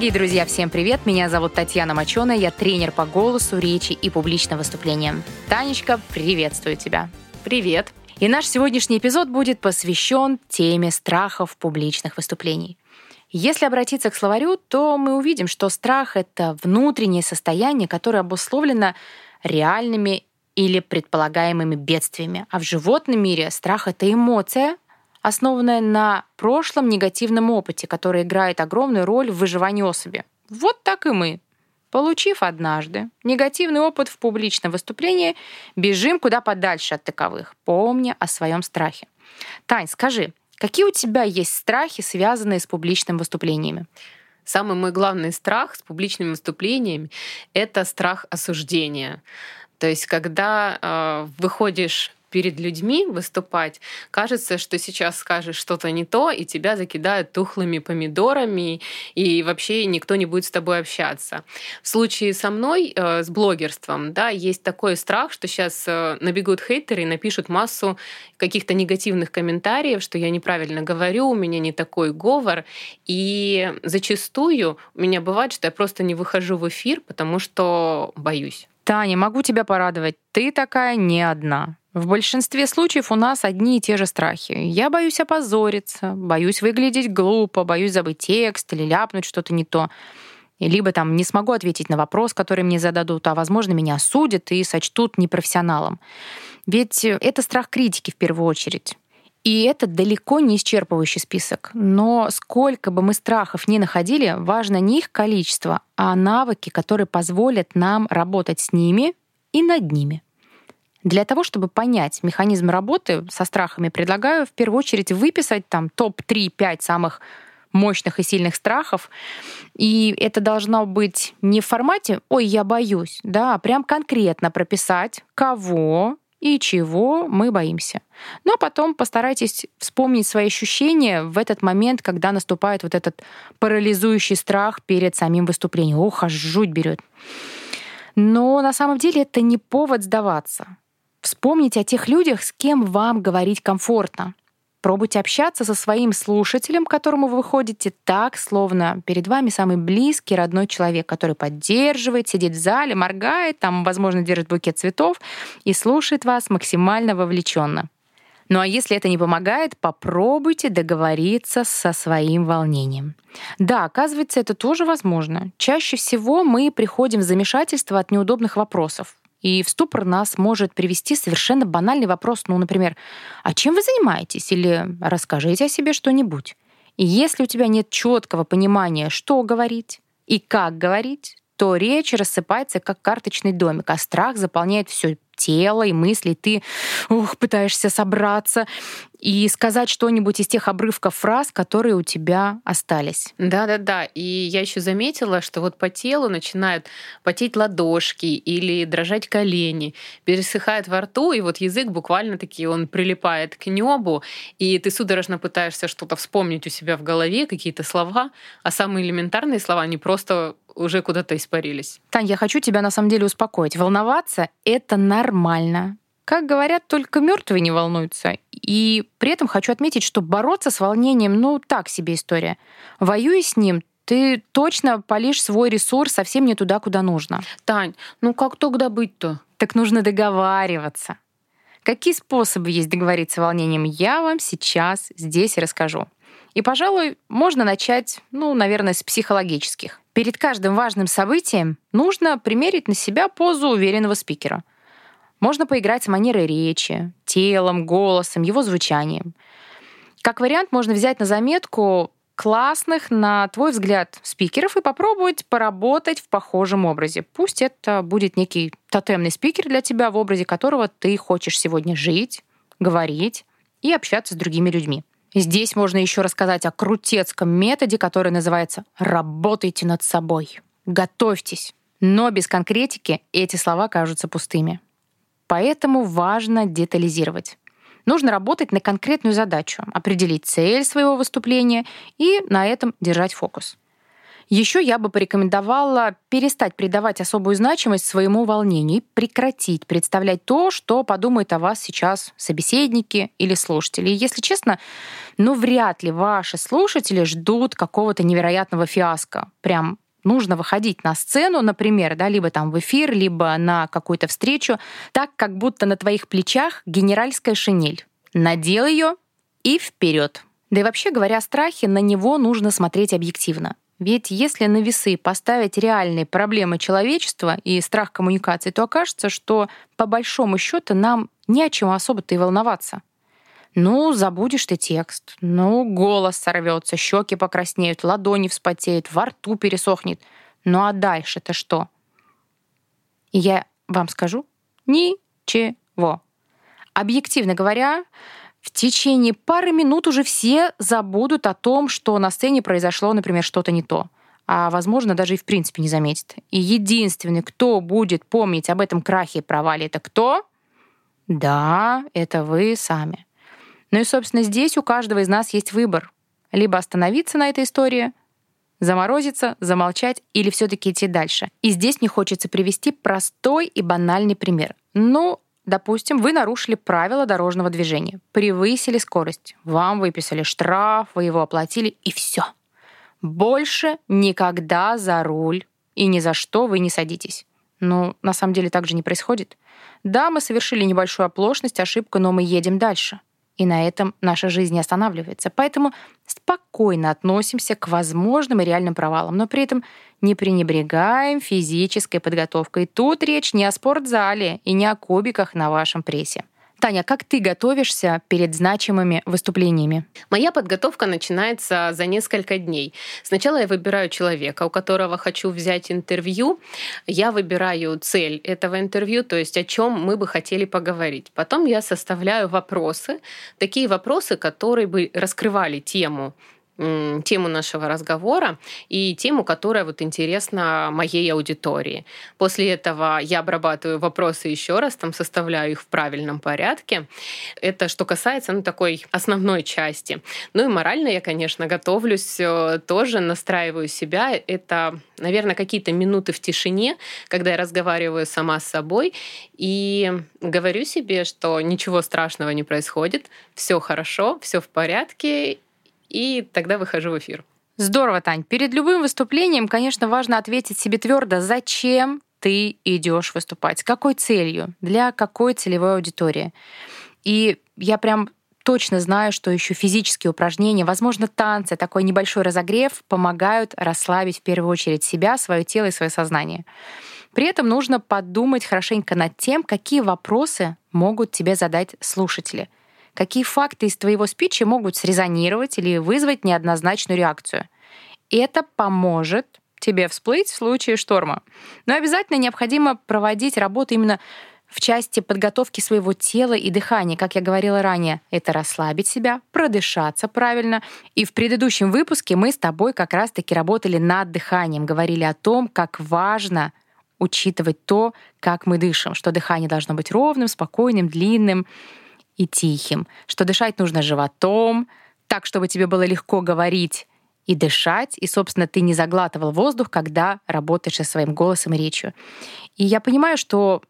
Дорогие друзья, всем привет! Меня зовут Татьяна Моченая, я тренер по голосу, речи и публичным выступлениям. Танечка, приветствую тебя! Привет! И наш сегодняшний эпизод будет посвящен теме страхов публичных выступлений. Если обратиться к словарю, то мы увидим, что страх — это внутреннее состояние, которое обусловлено реальными или предполагаемыми бедствиями. А в животном мире страх — это эмоция, основанная на прошлом негативном опыте, который играет огромную роль в выживании особи. Вот так и мы. Получив однажды негативный опыт в публичном выступлении, бежим куда подальше от таковых, помня о своем страхе. Тань, скажи, какие у тебя есть страхи, связанные с публичными выступлениями? Самый мой главный страх с публичными выступлениями — это страх осуждения. То есть, когда э, выходишь перед людьми выступать, кажется, что сейчас скажешь что-то не то, и тебя закидают тухлыми помидорами, и вообще никто не будет с тобой общаться. В случае со мной, э, с блогерством, да, есть такой страх, что сейчас э, набегут хейтеры и напишут массу каких-то негативных комментариев, что я неправильно говорю, у меня не такой говор. И зачастую у меня бывает, что я просто не выхожу в эфир, потому что боюсь. Таня, могу тебя порадовать. Ты такая не одна. В большинстве случаев у нас одни и те же страхи. Я боюсь опозориться, боюсь выглядеть глупо, боюсь забыть текст или ляпнуть что-то не то. Либо там не смогу ответить на вопрос, который мне зададут, а, возможно, меня осудят и сочтут непрофессионалом. Ведь это страх критики в первую очередь. И это далеко не исчерпывающий список. Но сколько бы мы страхов ни находили, важно не их количество, а навыки, которые позволят нам работать с ними и над ними. Для того, чтобы понять механизм работы со страхами, предлагаю в первую очередь выписать там топ-3-5 самых мощных и сильных страхов. И это должно быть не в формате «Ой, я боюсь», да, а прям конкретно прописать, кого и чего мы боимся. Но потом постарайтесь вспомнить свои ощущения в этот момент, когда наступает вот этот парализующий страх перед самим выступлением. Ох, аж жуть берет. Но на самом деле это не повод сдаваться. Вспомните о тех людях, с кем вам говорить комфортно. Пробуйте общаться со своим слушателем, которому вы выходите так, словно перед вами самый близкий, родной человек, который поддерживает, сидит в зале, моргает, там, возможно, держит букет цветов и слушает вас максимально вовлеченно. Ну а если это не помогает, попробуйте договориться со своим волнением. Да, оказывается, это тоже возможно. Чаще всего мы приходим в замешательство от неудобных вопросов. И в ступор нас может привести совершенно банальный вопрос, ну, например, «А чем вы занимаетесь?» или «Расскажите о себе что-нибудь». И если у тебя нет четкого понимания, что говорить и как говорить, то речь рассыпается как карточный домик, а страх заполняет все тело и мысли, ты ух, пытаешься собраться и сказать что-нибудь из тех обрывков фраз, которые у тебя остались. Да-да-да. И я еще заметила, что вот по телу начинают потеть ладошки или дрожать колени, пересыхает во рту, и вот язык буквально таки он прилипает к небу, и ты судорожно пытаешься что-то вспомнить у себя в голове, какие-то слова, а самые элементарные слова, они просто уже куда-то испарились. Тань, я хочу тебя на самом деле успокоить. Волноваться — это нормально. Как говорят, только мертвые не волнуются. И при этом хочу отметить, что бороться с волнением, ну, так себе история. Воюя с ним, ты точно полишь свой ресурс совсем не туда, куда нужно. Тань, ну как тогда быть-то? Так нужно договариваться. Какие способы есть договориться с волнением, я вам сейчас здесь расскажу. И, пожалуй, можно начать, ну, наверное, с психологических. Перед каждым важным событием нужно примерить на себя позу уверенного спикера. Можно поиграть с манерой речи, телом, голосом, его звучанием. Как вариант, можно взять на заметку классных, на твой взгляд, спикеров и попробовать поработать в похожем образе. Пусть это будет некий тотемный спикер для тебя, в образе которого ты хочешь сегодня жить, говорить и общаться с другими людьми. Здесь можно еще рассказать о крутецком методе, который называется «работайте над собой». Готовьтесь. Но без конкретики эти слова кажутся пустыми. Поэтому важно детализировать. Нужно работать на конкретную задачу, определить цель своего выступления и на этом держать фокус. Еще я бы порекомендовала перестать придавать особую значимость своему волнению и прекратить представлять то, что подумают о вас сейчас собеседники или слушатели. И если честно, ну вряд ли ваши слушатели ждут какого-то невероятного фиаско. Прям нужно выходить на сцену, например, да, либо там в эфир, либо на какую-то встречу, так, как будто на твоих плечах генеральская шинель. Надел ее и вперед. Да и вообще, говоря о страхе, на него нужно смотреть объективно. Ведь если на весы поставить реальные проблемы человечества и страх коммуникации, то окажется, что по большому счету нам не о чем особо-то и волноваться. Ну, забудешь ты текст, ну, голос сорвется, щеки покраснеют, ладони вспотеют, во рту пересохнет. Ну а дальше-то что? И я вам скажу, ничего. Объективно говоря, в течение пары минут уже все забудут о том, что на сцене произошло, например, что-то не то. А, возможно, даже и в принципе не заметит. И единственный, кто будет помнить об этом крахе и провале, это кто? Да, это вы сами. Ну и, собственно, здесь у каждого из нас есть выбор. Либо остановиться на этой истории, заморозиться, замолчать или все-таки идти дальше. И здесь мне хочется привести простой и банальный пример. Ну, Допустим, вы нарушили правила дорожного движения, превысили скорость, вам выписали штраф, вы его оплатили, и все. Больше никогда за руль и ни за что вы не садитесь. Но на самом деле так же не происходит. Да, мы совершили небольшую оплошность, ошибку, но мы едем дальше. И на этом наша жизнь не останавливается. Поэтому спокойно относимся к возможным и реальным провалам, но при этом не пренебрегаем физической подготовкой. Тут речь не о спортзале и не о кубиках на вашем прессе. Таня, как ты готовишься перед значимыми выступлениями? Моя подготовка начинается за несколько дней. Сначала я выбираю человека, у которого хочу взять интервью. Я выбираю цель этого интервью, то есть о чем мы бы хотели поговорить. Потом я составляю вопросы, такие вопросы, которые бы раскрывали тему тему нашего разговора и тему, которая вот интересна моей аудитории. После этого я обрабатываю вопросы еще раз, там составляю их в правильном порядке. Это что касается ну, такой основной части. Ну и морально я, конечно, готовлюсь, э, тоже настраиваю себя. Это, наверное, какие-то минуты в тишине, когда я разговариваю сама с собой и говорю себе, что ничего страшного не происходит, все хорошо, все в порядке, и тогда выхожу в эфир. Здорово, Тань. Перед любым выступлением, конечно, важно ответить себе твердо, зачем ты идешь выступать, с какой целью, для какой целевой аудитории. И я прям точно знаю, что еще физические упражнения, возможно, танцы, такой небольшой разогрев помогают расслабить в первую очередь себя, свое тело и свое сознание. При этом нужно подумать хорошенько над тем, какие вопросы могут тебе задать слушатели — какие факты из твоего спича могут срезонировать или вызвать неоднозначную реакцию. Это поможет тебе всплыть в случае шторма. Но обязательно необходимо проводить работу именно в части подготовки своего тела и дыхания. Как я говорила ранее, это расслабить себя, продышаться правильно. И в предыдущем выпуске мы с тобой как раз-таки работали над дыханием, говорили о том, как важно учитывать то, как мы дышим, что дыхание должно быть ровным, спокойным, длинным и тихим, что дышать нужно животом, так, чтобы тебе было легко говорить и дышать, и, собственно, ты не заглатывал воздух, когда работаешь со своим голосом и речью. И я понимаю, что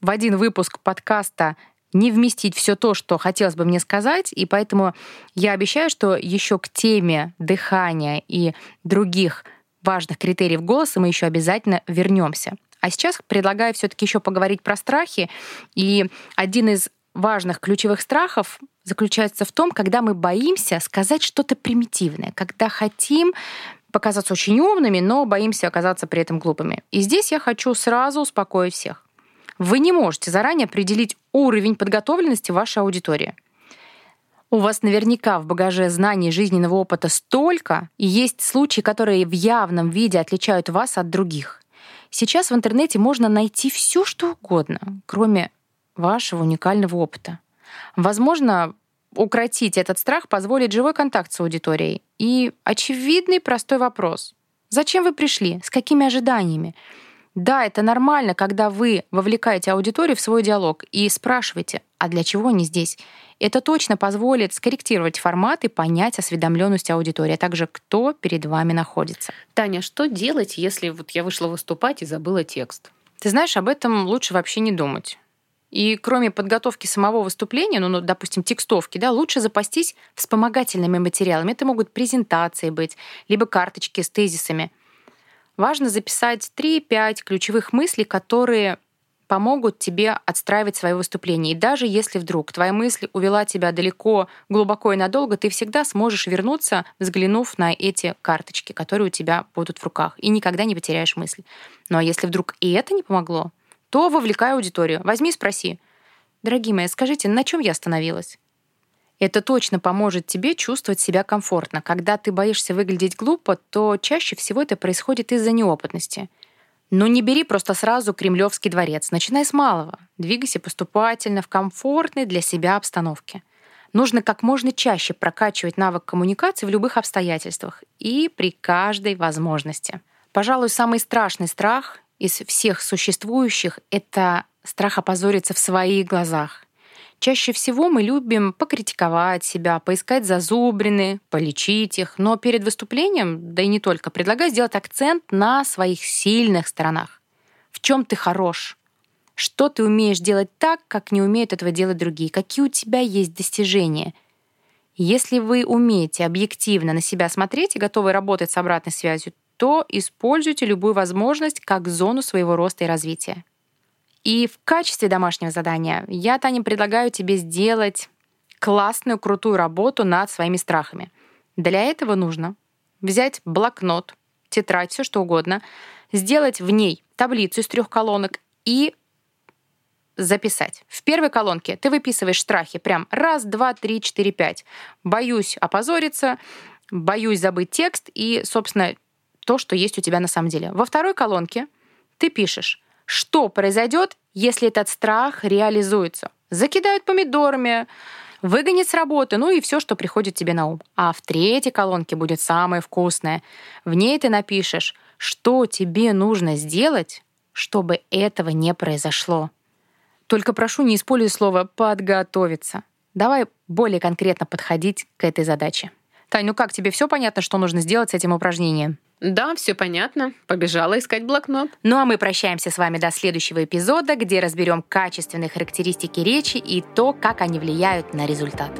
в один выпуск подкаста не вместить все то, что хотелось бы мне сказать, и поэтому я обещаю, что еще к теме дыхания и других важных критериев голоса мы еще обязательно вернемся. А сейчас предлагаю все-таки еще поговорить про страхи. И один из важных ключевых страхов заключается в том, когда мы боимся сказать что-то примитивное, когда хотим показаться очень умными, но боимся оказаться при этом глупыми. И здесь я хочу сразу успокоить всех. Вы не можете заранее определить уровень подготовленности вашей аудитории. У вас наверняка в багаже знаний жизненного опыта столько, и есть случаи, которые в явном виде отличают вас от других. Сейчас в интернете можно найти все, что угодно, кроме вашего уникального опыта. Возможно, укротить этот страх позволит живой контакт с аудиторией. И очевидный простой вопрос. Зачем вы пришли? С какими ожиданиями? Да, это нормально, когда вы вовлекаете аудиторию в свой диалог и спрашиваете, а для чего они здесь? Это точно позволит скорректировать формат и понять осведомленность аудитории, а также кто перед вами находится. Таня, что делать, если вот я вышла выступать и забыла текст? Ты знаешь, об этом лучше вообще не думать. И кроме подготовки самого выступления, ну, ну, допустим, текстовки, да, лучше запастись вспомогательными материалами. Это могут презентации быть, либо карточки с тезисами. Важно записать 3-5 ключевых мыслей, которые помогут тебе отстраивать свое выступление. И даже если вдруг твоя мысль увела тебя далеко, глубоко и надолго, ты всегда сможешь вернуться, взглянув на эти карточки, которые у тебя будут в руках, и никогда не потеряешь мысль. Ну а если вдруг и это не помогло, то вовлекай аудиторию. Возьми и спроси. Дорогие мои, скажите, на чем я остановилась? Это точно поможет тебе чувствовать себя комфортно. Когда ты боишься выглядеть глупо, то чаще всего это происходит из-за неопытности. Но не бери просто сразу Кремлевский дворец. Начинай с малого. Двигайся поступательно в комфортной для себя обстановке. Нужно как можно чаще прокачивать навык коммуникации в любых обстоятельствах и при каждой возможности. Пожалуй, самый страшный страх из всех существующих — это страх опозориться в своих глазах. Чаще всего мы любим покритиковать себя, поискать зазубрины, полечить их, но перед выступлением, да и не только, предлагаю сделать акцент на своих сильных сторонах. В чем ты хорош? Что ты умеешь делать так, как не умеют этого делать другие? Какие у тебя есть достижения? Если вы умеете объективно на себя смотреть и готовы работать с обратной связью, то используйте любую возможность как зону своего роста и развития. И в качестве домашнего задания я, Таня, предлагаю тебе сделать классную, крутую работу над своими страхами. Для этого нужно взять блокнот, тетрадь, все что угодно, сделать в ней таблицу из трех колонок и записать. В первой колонке ты выписываешь страхи прям раз, два, три, четыре, пять. Боюсь опозориться, боюсь забыть текст и, собственно, то, что есть у тебя на самом деле. Во второй колонке ты пишешь, что произойдет, если этот страх реализуется. Закидают помидорами, выгонят с работы, ну и все, что приходит тебе на ум. А в третьей колонке будет самое вкусное. В ней ты напишешь, что тебе нужно сделать, чтобы этого не произошло. Только прошу, не используй слово «подготовиться». Давай более конкретно подходить к этой задаче. Тань, ну как, тебе все понятно, что нужно сделать с этим упражнением? Да, все понятно. Побежала искать блокнот. Ну а мы прощаемся с вами до следующего эпизода, где разберем качественные характеристики речи и то, как они влияют на результат.